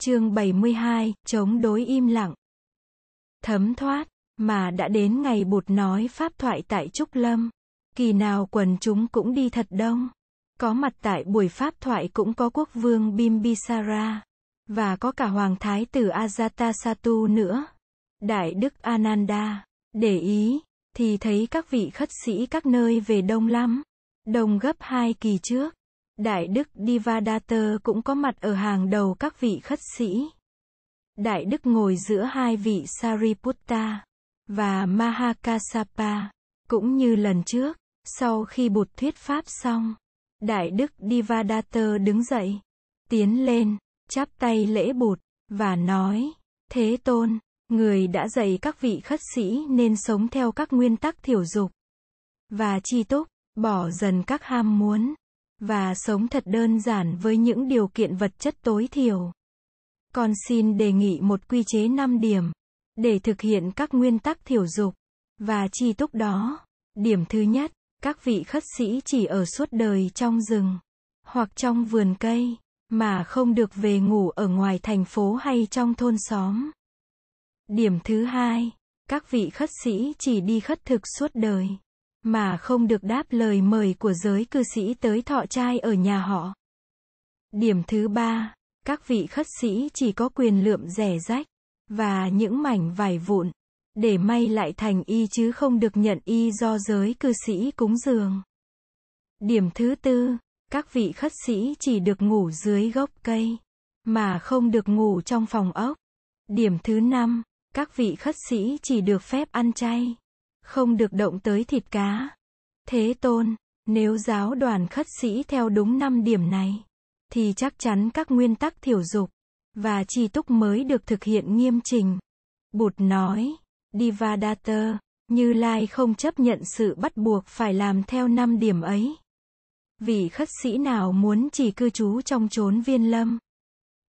Chương 72, chống đối im lặng. Thấm thoát, mà đã đến ngày bụt nói pháp thoại tại Trúc Lâm. Kỳ nào quần chúng cũng đi thật đông. Có mặt tại buổi pháp thoại cũng có quốc vương Bimbisara. Và có cả hoàng thái tử Ajatasattu nữa. Đại đức Ananda. Để ý, thì thấy các vị khất sĩ các nơi về đông lắm. Đông gấp hai kỳ trước. Đại đức Divadatta cũng có mặt ở hàng đầu các vị khất sĩ. Đại đức ngồi giữa hai vị Sariputta và Mahakasapa, cũng như lần trước, sau khi bụt thuyết pháp xong, Đại đức Divadatta đứng dậy, tiến lên, chắp tay lễ bụt, và nói, Thế Tôn, người đã dạy các vị khất sĩ nên sống theo các nguyên tắc thiểu dục, và chi túc, bỏ dần các ham muốn, và sống thật đơn giản với những điều kiện vật chất tối thiểu. Con xin đề nghị một quy chế 5 điểm để thực hiện các nguyên tắc thiểu dục và chi túc đó. Điểm thứ nhất, các vị khất sĩ chỉ ở suốt đời trong rừng hoặc trong vườn cây mà không được về ngủ ở ngoài thành phố hay trong thôn xóm. Điểm thứ hai, các vị khất sĩ chỉ đi khất thực suốt đời mà không được đáp lời mời của giới cư sĩ tới thọ trai ở nhà họ. Điểm thứ ba, các vị khất sĩ chỉ có quyền lượm rẻ rách và những mảnh vải vụn để may lại thành y chứ không được nhận y do giới cư sĩ cúng dường. Điểm thứ tư, các vị khất sĩ chỉ được ngủ dưới gốc cây mà không được ngủ trong phòng ốc. Điểm thứ năm, các vị khất sĩ chỉ được phép ăn chay không được động tới thịt cá. Thế tôn, nếu giáo đoàn khất sĩ theo đúng 5 điểm này, thì chắc chắn các nguyên tắc thiểu dục và trì túc mới được thực hiện nghiêm trình. Bụt nói, Divadatta, Như Lai không chấp nhận sự bắt buộc phải làm theo 5 điểm ấy. Vị khất sĩ nào muốn chỉ cư trú trong chốn viên lâm,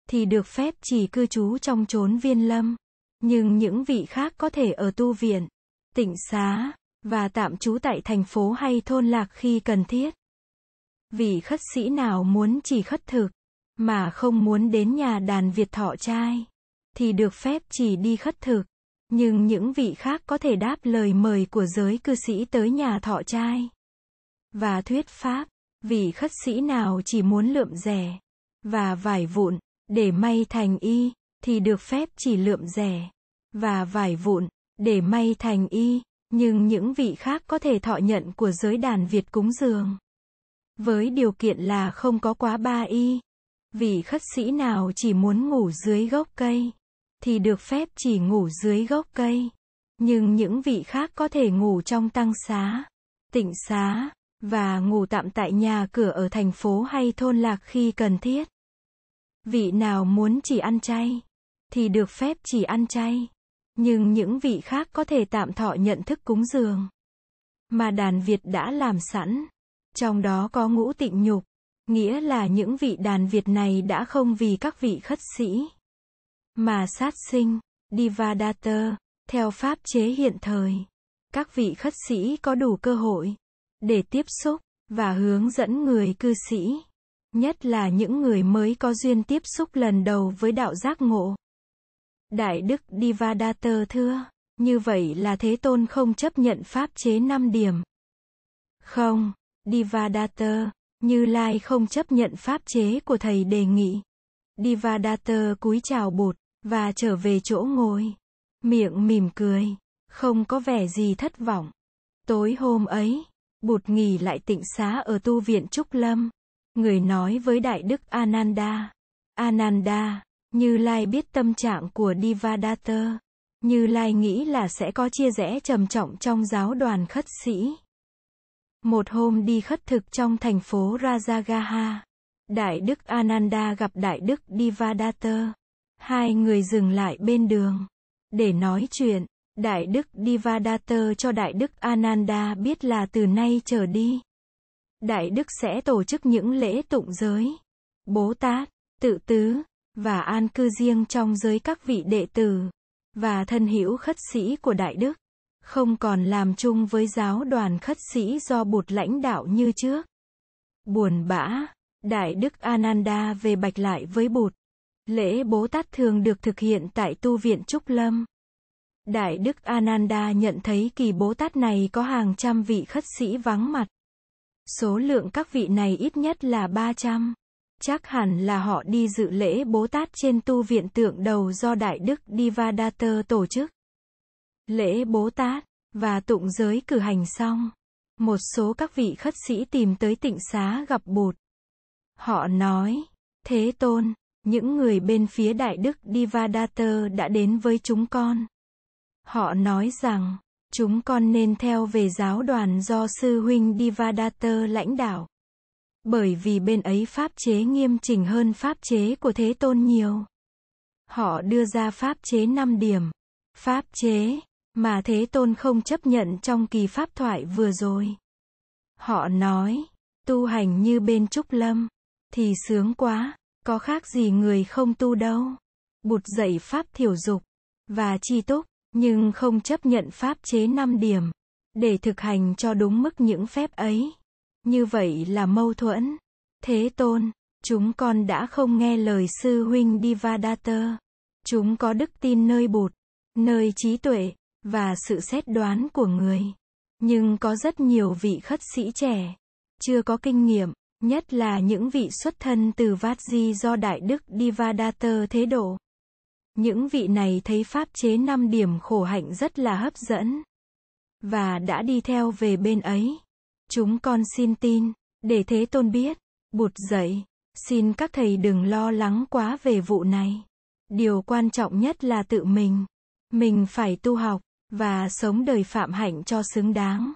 thì được phép chỉ cư trú trong chốn viên lâm. Nhưng những vị khác có thể ở tu viện, tịnh xá, và tạm trú tại thành phố hay thôn lạc khi cần thiết. Vì khất sĩ nào muốn chỉ khất thực, mà không muốn đến nhà đàn Việt thọ trai, thì được phép chỉ đi khất thực. Nhưng những vị khác có thể đáp lời mời của giới cư sĩ tới nhà thọ trai. Và thuyết pháp, vì khất sĩ nào chỉ muốn lượm rẻ, và vải vụn, để may thành y, thì được phép chỉ lượm rẻ, và vải vụn, để may thành y, nhưng những vị khác có thể thọ nhận của giới đàn Việt cúng dường. Với điều kiện là không có quá ba y. Vị khất sĩ nào chỉ muốn ngủ dưới gốc cây, thì được phép chỉ ngủ dưới gốc cây. Nhưng những vị khác có thể ngủ trong tăng xá, tịnh xá, và ngủ tạm tại nhà cửa ở thành phố hay thôn lạc khi cần thiết. Vị nào muốn chỉ ăn chay, thì được phép chỉ ăn chay nhưng những vị khác có thể tạm thọ nhận thức cúng dường mà đàn Việt đã làm sẵn. Trong đó có ngũ tịnh nhục, nghĩa là những vị đàn Việt này đã không vì các vị khất sĩ mà sát sinh, Divadatta, theo pháp chế hiện thời. Các vị khất sĩ có đủ cơ hội để tiếp xúc và hướng dẫn người cư sĩ, nhất là những người mới có duyên tiếp xúc lần đầu với đạo giác ngộ. Đại đức Divadatta thưa, như vậy là Thế Tôn không chấp nhận pháp chế 5 điểm. Không, Divadatta, Như Lai không chấp nhận pháp chế của thầy đề nghị. Divadatta cúi chào bụt, và trở về chỗ ngồi. Miệng mỉm cười, không có vẻ gì thất vọng. Tối hôm ấy, bụt nghỉ lại tịnh xá ở tu viện Trúc Lâm. Người nói với Đại Đức Ananda. Ananda, như Lai biết tâm trạng của Divadatta. Như Lai nghĩ là sẽ có chia rẽ trầm trọng trong giáo đoàn khất sĩ. Một hôm đi khất thực trong thành phố Rajagaha, Đại Đức Ananda gặp Đại Đức Divadatta. Hai người dừng lại bên đường để nói chuyện. Đại Đức Divadatta cho Đại Đức Ananda biết là từ nay trở đi, Đại Đức sẽ tổ chức những lễ tụng giới, Bố Tát, tự tứ, và an cư riêng trong giới các vị đệ tử và thân hữu khất sĩ của Đại Đức, không còn làm chung với giáo đoàn khất sĩ do bụt lãnh đạo như trước. Buồn bã, Đại Đức Ananda về bạch lại với bụt. Lễ Bố Tát thường được thực hiện tại tu viện Trúc Lâm. Đại Đức Ananda nhận thấy kỳ Bố Tát này có hàng trăm vị khất sĩ vắng mặt. Số lượng các vị này ít nhất là 300. Chắc hẳn là họ đi dự lễ Bố Tát trên tu viện tượng đầu do Đại Đức Divadatta tổ chức. Lễ Bố Tát và tụng giới cử hành xong. Một số các vị khất sĩ tìm tới tịnh xá gặp Bụt. Họ nói, Thế Tôn, những người bên phía Đại Đức Divadatta đã đến với chúng con. Họ nói rằng, chúng con nên theo về giáo đoàn do sư huynh Divadatta lãnh đạo. Bởi vì bên ấy pháp chế nghiêm chỉnh hơn pháp chế của Thế Tôn nhiều. Họ đưa ra pháp chế 5 điểm. Pháp chế mà Thế Tôn không chấp nhận trong kỳ pháp thoại vừa rồi. Họ nói, tu hành như bên Trúc Lâm, thì sướng quá, có khác gì người không tu đâu. Bụt dạy pháp thiểu dục và chi túc, nhưng không chấp nhận pháp chế 5 điểm để thực hành cho đúng mức những phép ấy. Như vậy là mâu thuẫn. Thế Tôn, chúng con đã không nghe lời sư huynh Divadatta. Chúng có đức tin nơi Bụt, nơi trí tuệ và sự xét đoán của người. Nhưng có rất nhiều vị khất sĩ trẻ, chưa có kinh nghiệm, nhất là những vị xuất thân từ Vát Di do Đại Đức Divadatta thế độ. Những vị này thấy pháp chế năm điểm khổ hạnh rất là hấp dẫn. Và đã đi theo về bên ấy. Chúng con xin tin, để Thế Tôn biết. Bụt dậy, xin các thầy đừng lo lắng quá về vụ này. Điều quan trọng nhất là tự mình. Mình phải tu học, và sống đời phạm hạnh cho xứng đáng.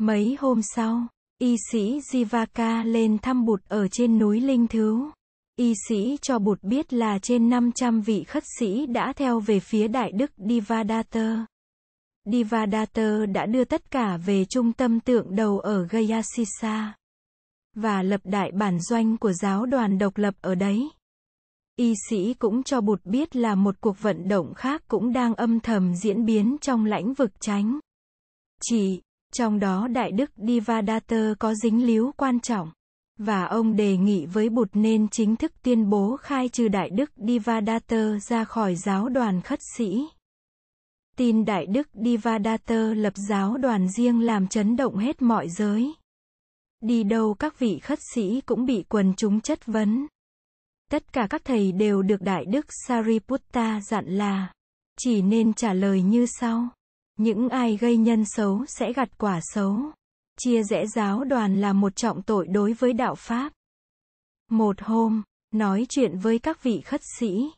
Mấy hôm sau, y sĩ Jivaka lên thăm Bụt ở trên núi Linh Thứ. Y sĩ cho Bụt biết là trên 500 vị khất sĩ đã theo về phía Đại Đức Divadatta. Divadatta đã đưa tất cả về trung tâm tượng đầu ở Gayasisa và lập đại bản doanh của giáo đoàn độc lập ở đấy. Y sĩ cũng cho Bụt biết là một cuộc vận động khác cũng đang âm thầm diễn biến trong lãnh vực tránh. Chỉ, trong đó Đại Đức Divadatta có dính líu quan trọng. Và ông đề nghị với Bụt nên chính thức tuyên bố khai trừ Đại Đức Divadatta ra khỏi giáo đoàn khất sĩ. Tin Đại Đức Divadatta lập giáo đoàn riêng làm chấn động hết mọi giới. Đi đâu các vị khất sĩ cũng bị quần chúng chất vấn. Tất cả các thầy đều được Đại Đức Sariputta dặn là chỉ nên trả lời như sau. Những ai gây nhân xấu sẽ gặt quả xấu. Chia rẽ giáo đoàn là một trọng tội đối với đạo Pháp. Một hôm, nói chuyện với các vị khất sĩ.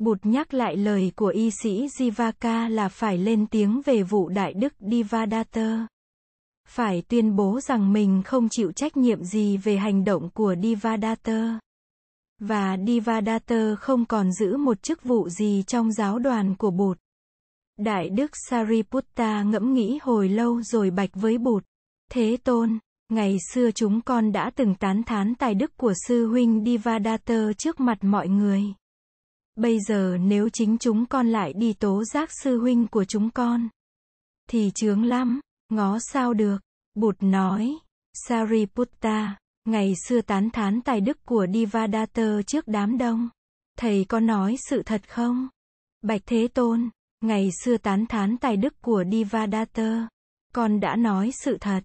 Bụt nhắc lại lời của y sĩ Jivaka là phải lên tiếng về vụ Đại Đức Divadatta. Phải tuyên bố rằng mình không chịu trách nhiệm gì về hành động của Divadatta. Và Divadatta không còn giữ một chức vụ gì trong giáo đoàn của Bụt. Đại Đức Sariputta ngẫm nghĩ hồi lâu rồi bạch với Bụt. Thế Tôn, ngày xưa chúng con đã từng tán thán tài đức của sư huynh Divadatta trước mặt mọi người. Bây giờ nếu chính chúng con lại đi tố giác sư huynh của chúng con, thì chướng lắm, ngó sao được. Bụt nói, Sariputta, ngày xưa tán thán tài đức của Divadatta trước đám đông. Thầy có nói sự thật không? Bạch Thế Tôn, ngày xưa tán thán tài đức của Divadatta, con đã nói sự thật.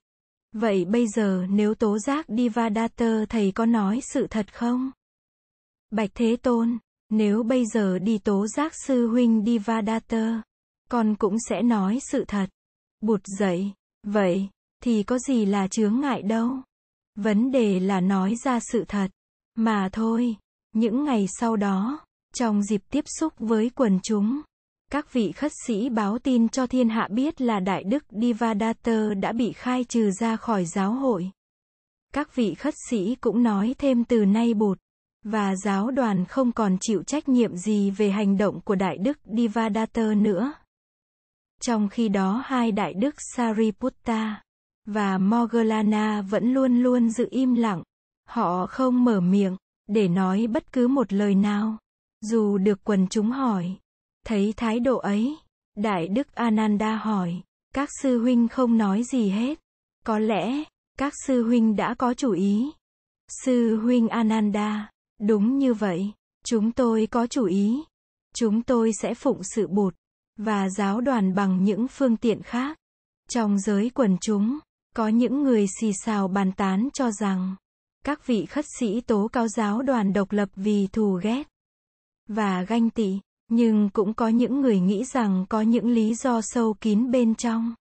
Vậy bây giờ nếu tố giác Divadatta thầy có nói sự thật không? Bạch Thế Tôn, nếu bây giờ đi tố giác sư huynh Divadatta, con cũng sẽ nói sự thật. Bụt dậy, vậy, thì có gì là chướng ngại đâu. Vấn đề là nói ra sự thật. Mà thôi, những ngày sau đó, trong dịp tiếp xúc với quần chúng, các vị khất sĩ báo tin cho thiên hạ biết là Đại Đức Divadatta đã bị khai trừ ra khỏi giáo hội. Các vị khất sĩ cũng nói thêm từ nay bụt, và giáo đoàn không còn chịu trách nhiệm gì về hành động của Đại Đức Divadatta nữa. Trong khi đó hai Đại Đức Sariputta và Moggallana vẫn luôn luôn giữ im lặng. Họ không mở miệng để nói bất cứ một lời nào. Dù được quần chúng hỏi. Thấy thái độ ấy, Đại Đức Ananda hỏi, các sư huynh không nói gì hết. Có lẽ, các sư huynh đã có chủ ý. Sư huynh Ananda, đúng như vậy. Chúng tôi có chủ ý. Chúng tôi sẽ phụng sự bụt và giáo đoàn bằng những phương tiện khác. Trong giới quần chúng, có những người xì xào bàn tán cho rằng các vị khất sĩ tố cáo giáo đoàn độc lập vì thù ghét và ganh tị, nhưng cũng có những người nghĩ rằng có những lý do sâu kín bên trong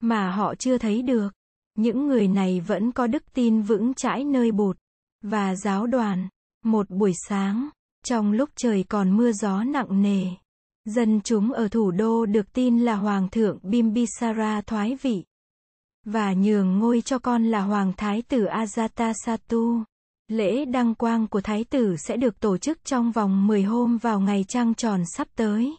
mà họ chưa thấy được. Những người này vẫn có đức tin vững chãi nơi bụt và giáo đoàn. Một buổi sáng, trong lúc trời còn mưa gió nặng nề, dân chúng ở thủ đô được tin là Hoàng thượng Bimbisara thoái vị và nhường ngôi cho con là Hoàng Thái tử Ajatasattu. Lễ đăng quang của Thái tử sẽ được tổ chức trong vòng 10 hôm vào ngày trăng tròn sắp tới.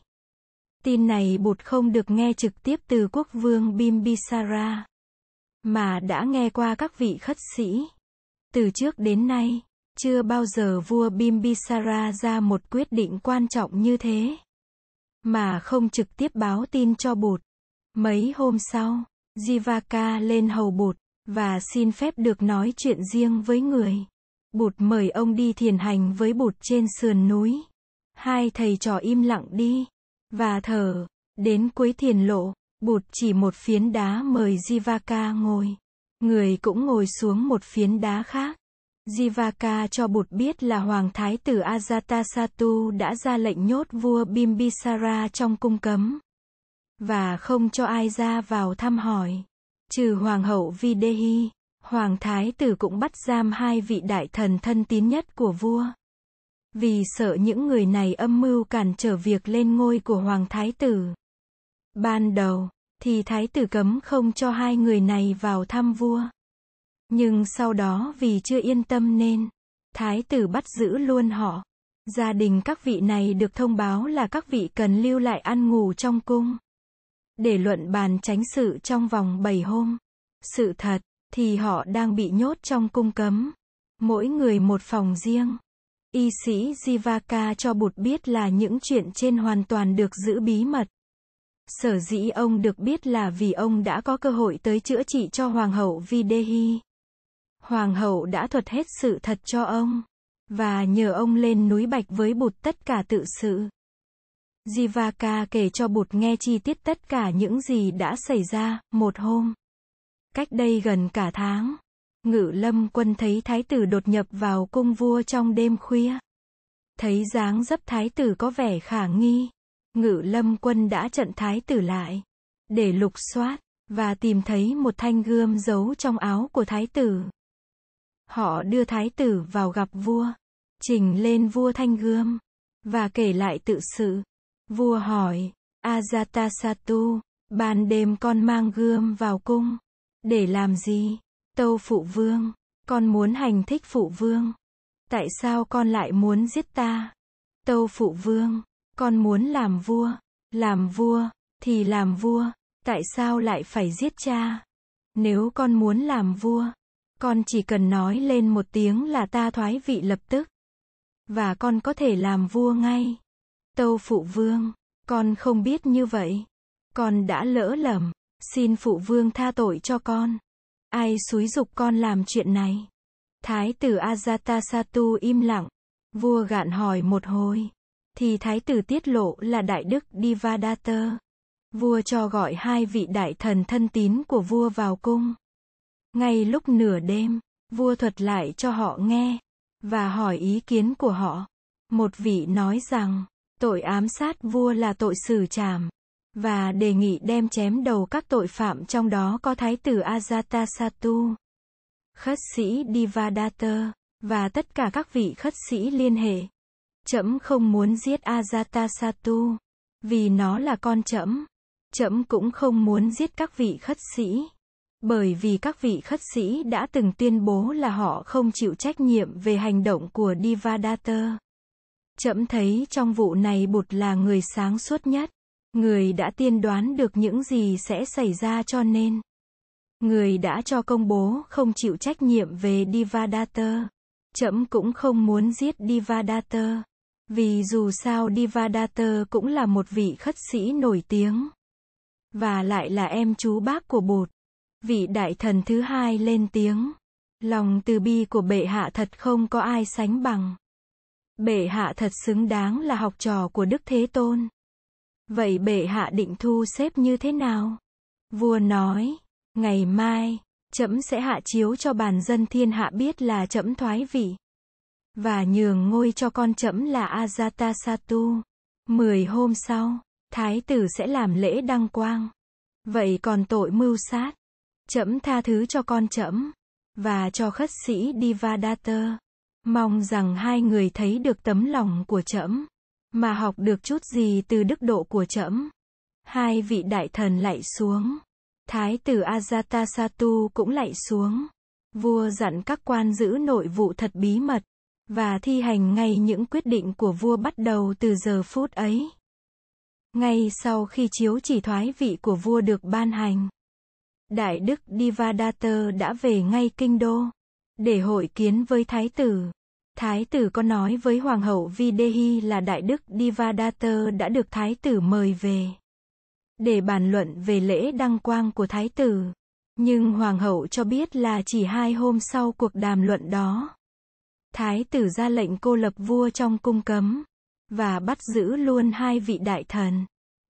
Tin này bụt không được nghe trực tiếp từ quốc vương Bimbisara, mà đã nghe qua các vị khất sĩ. Từ trước đến nay, chưa bao giờ vua Bimbisara ra một quyết định quan trọng như thế, mà không trực tiếp báo tin cho bụt. Mấy hôm sau, Jivaka lên hầu bụt, và xin phép được nói chuyện riêng với người. Bụt mời ông đi thiền hành với bụt trên sườn núi. Hai thầy trò im lặng đi, và thở. Đến cuối thiền lộ, bụt chỉ một phiến đá mời Jivaka ngồi. Người cũng ngồi xuống một phiến đá khác. Jivaka cho bụt biết là Hoàng Thái tử Ajatasattu đã ra lệnh nhốt vua Bimbisara trong cung cấm và không cho ai ra vào thăm hỏi. Trừ Hoàng hậu Videhi, Hoàng Thái tử cũng bắt giam hai vị đại thần thân tín nhất của vua. Vì sợ những người này âm mưu cản trở việc lên ngôi của Hoàng Thái tử. Ban đầu, thì Thái tử cấm không cho hai người này vào thăm vua. Nhưng sau đó vì chưa yên tâm nên, Thái tử bắt giữ luôn họ. Gia đình các vị này được thông báo là các vị cần lưu lại ăn ngủ trong cung để luận bàn tránh sự trong vòng 7 hôm. Sự thật, thì họ đang bị nhốt trong cung cấm. Mỗi người một phòng riêng. Y sĩ Jivaka cho bụt biết là những chuyện trên hoàn toàn được giữ bí mật. Sở dĩ ông được biết là vì ông đã có cơ hội tới chữa trị cho Hoàng hậu Videhi. Hoàng hậu đã thuật hết sự thật cho ông. Và nhờ ông lên núi Bạch với bụt tất cả tự sự. Jivaka kể cho bụt nghe chi tiết tất cả những gì đã xảy ra, một hôm. Cách đây gần cả tháng, ngự lâm quân thấy thái tử đột nhập vào cung vua trong đêm khuya. Thấy dáng dấp thái tử có vẻ khả nghi. Ngự lâm quân đã trận thái tử lại. Để lục soát, và tìm thấy một thanh gươm giấu trong áo của thái tử. Họ đưa thái tử vào gặp vua. Trình lên vua thanh gươm. Và kể lại tự sự. Vua hỏi, Ajatasattu, ban đêm con mang gươm vào cung. Để làm gì? Tâu phụ vương, con muốn hành thích phụ vương. Tại sao con lại muốn giết ta? Tâu phụ vương, con muốn làm vua. Làm vua, thì làm vua. Tại sao lại phải giết cha? Nếu con muốn làm vua, con chỉ cần nói lên một tiếng là ta thoái vị lập tức. Và con có thể làm vua ngay. Tâu phụ vương, con không biết như vậy. Con đã lỡ lầm. Xin phụ vương tha tội cho con. Ai xúi dục con làm chuyện này? Thái tử Ajatasattu im lặng. Vua gạn hỏi một hồi. Thì thái tử tiết lộ là đại đức Divadatta. Vua cho gọi hai vị đại thần thân tín của vua vào cung. Ngay lúc nửa đêm, vua thuật lại cho họ nghe, và hỏi ý kiến của họ. Một vị nói rằng, Tội ám sát vua là tội xử trảm. Và đề nghị đem chém đầu các tội phạm trong đó có Thái tử Ajatasattu, khất sĩ Divadatta, và tất cả các vị khất sĩ liên hệ. Trẫm không muốn giết Ajatasattu, vì nó là con trẫm. Trẫm cũng không muốn giết các vị khất sĩ. Bởi vì các vị khất sĩ đã từng tuyên bố là họ không chịu trách nhiệm về hành động của Divadatta. Chậm thấy trong vụ này bụt là người sáng suốt nhất. Người đã tiên đoán được những gì sẽ xảy ra cho nên. Người đã cho công bố không chịu trách nhiệm về Divadatta. Chậm cũng không muốn giết Divadatta. Vì dù sao Divadatta cũng là một vị khất sĩ nổi tiếng. Và lại là em chú bác của bụt. Vị đại thần thứ hai lên tiếng. Lòng từ bi của bệ hạ thật không có ai sánh bằng. Bệ hạ thật xứng đáng là học trò của Đức Thế Tôn. Vậy bệ hạ định thu xếp như thế nào? Vua nói, ngày mai, trẫm sẽ hạ chiếu cho bàn dân thiên hạ biết là trẫm thoái vị. Và nhường ngôi cho con trẫm là Ajatasattu. Mười hôm sau, thái tử sẽ làm lễ đăng quang. Vậy còn tội mưu sát, chậm tha thứ cho con trẫm và cho khất sĩ Divadatta. Mong rằng hai người thấy được tấm lòng của trẫm mà học được chút gì từ đức độ của trẫm. Hai vị đại thần lạy xuống. Thái tử Ajatasattu cũng lạy xuống. Vua dặn các quan giữ nội vụ thật bí mật và thi hành ngay những quyết định của vua bắt đầu từ giờ phút ấy. Ngay sau khi chiếu chỉ thoái vị của vua được ban hành, Đại đức Divadatta đã về ngay kinh đô để hội kiến với thái tử. Thái tử có nói với hoàng hậu Videhi là đại đức Divadatta đã được thái tử mời về để bàn luận về lễ đăng quang của thái tử. Nhưng hoàng hậu cho biết là chỉ hai hôm sau cuộc đàm luận đó. Thái tử ra lệnh cô lập vua trong cung cấm và bắt giữ luôn hai vị đại thần.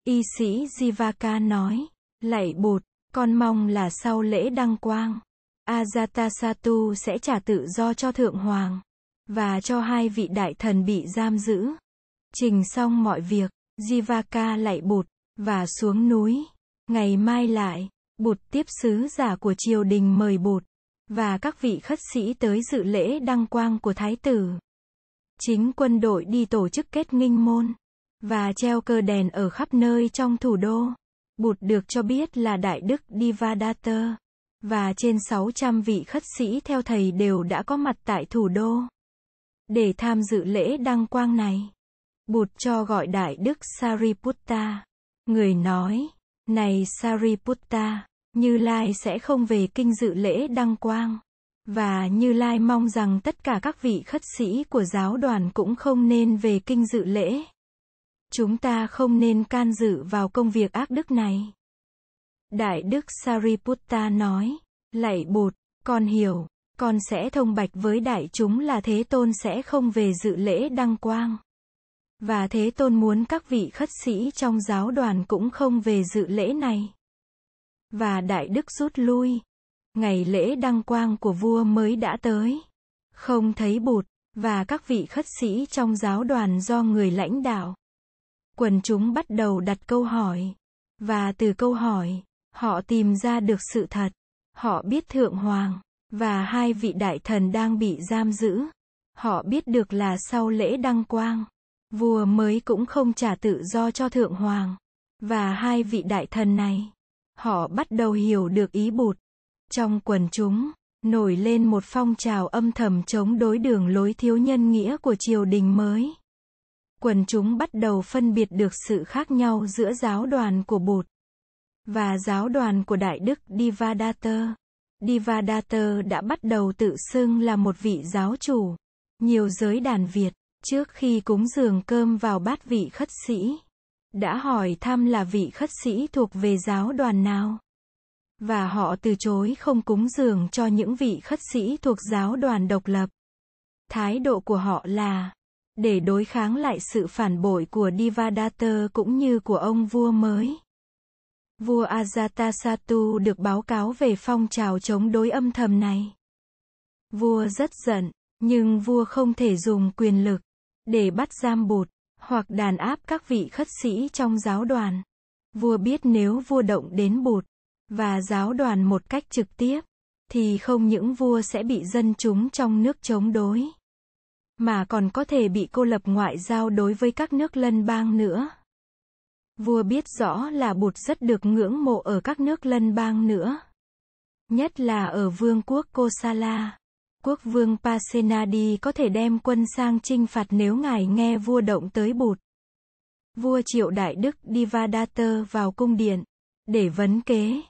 Y sĩ Jivaka nói, lạy bụt, con mong là sau lễ đăng quang, Ajatasattu sẽ trả tự do cho thượng hoàng và cho hai vị đại thần bị giam giữ. Trình xong mọi việc, Jivaka lạy bụt và xuống núi. Ngày mai lại, bụt tiếp sứ giả của triều đình mời bụt và các vị khất sĩ tới dự lễ đăng quang của thái tử. Chính quân đội đi tổ chức kết nghinh môn và treo cờ đèn ở khắp nơi trong thủ đô. Bụt được cho biết là Đại Đức Divadatta và trên 600 vị khất sĩ theo thầy đều đã có mặt tại thủ đô để tham dự lễ đăng quang này. Bụt cho gọi Đại Đức Sariputta. Người nói, này Sariputta, Như Lai sẽ không về kinh dự lễ đăng quang. Và Như Lai mong rằng tất cả các vị khất sĩ của giáo đoàn cũng không nên về kinh dự lễ. Chúng ta không nên can dự vào công việc ác đức này. Đại đức Sariputta nói, lạy bột, con hiểu, con sẽ thông bạch với đại chúng là Thế Tôn sẽ không về dự lễ đăng quang. Và Thế Tôn muốn các vị khất sĩ trong giáo đoàn cũng không về dự lễ này. Và Đại Đức rút lui. Ngày lễ đăng quang của vua mới đã tới. Không thấy bụt, và các vị khất sĩ trong giáo đoàn do người lãnh đạo. Quần chúng bắt đầu đặt câu hỏi. Và từ câu hỏi, họ tìm ra được sự thật. Họ biết Thượng Hoàng và hai vị đại thần đang bị giam giữ. Họ biết được là sau lễ đăng quang, vua mới cũng không trả tự do cho Thượng Hoàng và hai vị đại thần này. Họ bắt đầu hiểu được ý bụt. Trong quần chúng, nổi lên một phong trào âm thầm chống đối đường lối thiếu nhân nghĩa của triều đình mới quần chúng bắt đầu phân biệt được sự khác nhau giữa giáo đoàn của Bụt và giáo đoàn của Đại Đức Divadatta. Divadatta đã bắt đầu tự xưng là một vị giáo chủ. Nhiều giới đàn Việt, trước khi cúng dường cơm vào bát vị khất sĩ, đã hỏi thăm là vị khất sĩ thuộc về giáo đoàn nào. Và họ từ chối không cúng dường cho những vị khất sĩ thuộc giáo đoàn độc lập. Thái độ của họ là để đối kháng lại sự phản bội của Divadatta cũng như của ông vua mới. Vua Ajatasattu được báo cáo về phong trào chống đối âm thầm này. Vua rất giận, nhưng vua không thể dùng quyền lực để bắt giam bụt hoặc đàn áp các vị khất sĩ trong giáo đoàn. Vua biết nếu vua động đến bụt và giáo đoàn một cách trực tiếp thì không những vua sẽ bị dân chúng trong nước chống đối mà còn có thể bị cô lập ngoại giao đối với các nước lân bang nữa. Vua biết rõ là bụt rất được ngưỡng mộ ở các nước lân bang nữa. Nhất là ở vương quốc Kosala. Quốc vương Pasenadi có thể đem quân sang chinh phạt nếu ngài nghe vua động tới bụt. Vua triệu đại đức Divadatta vào cung điện, để vấn kế.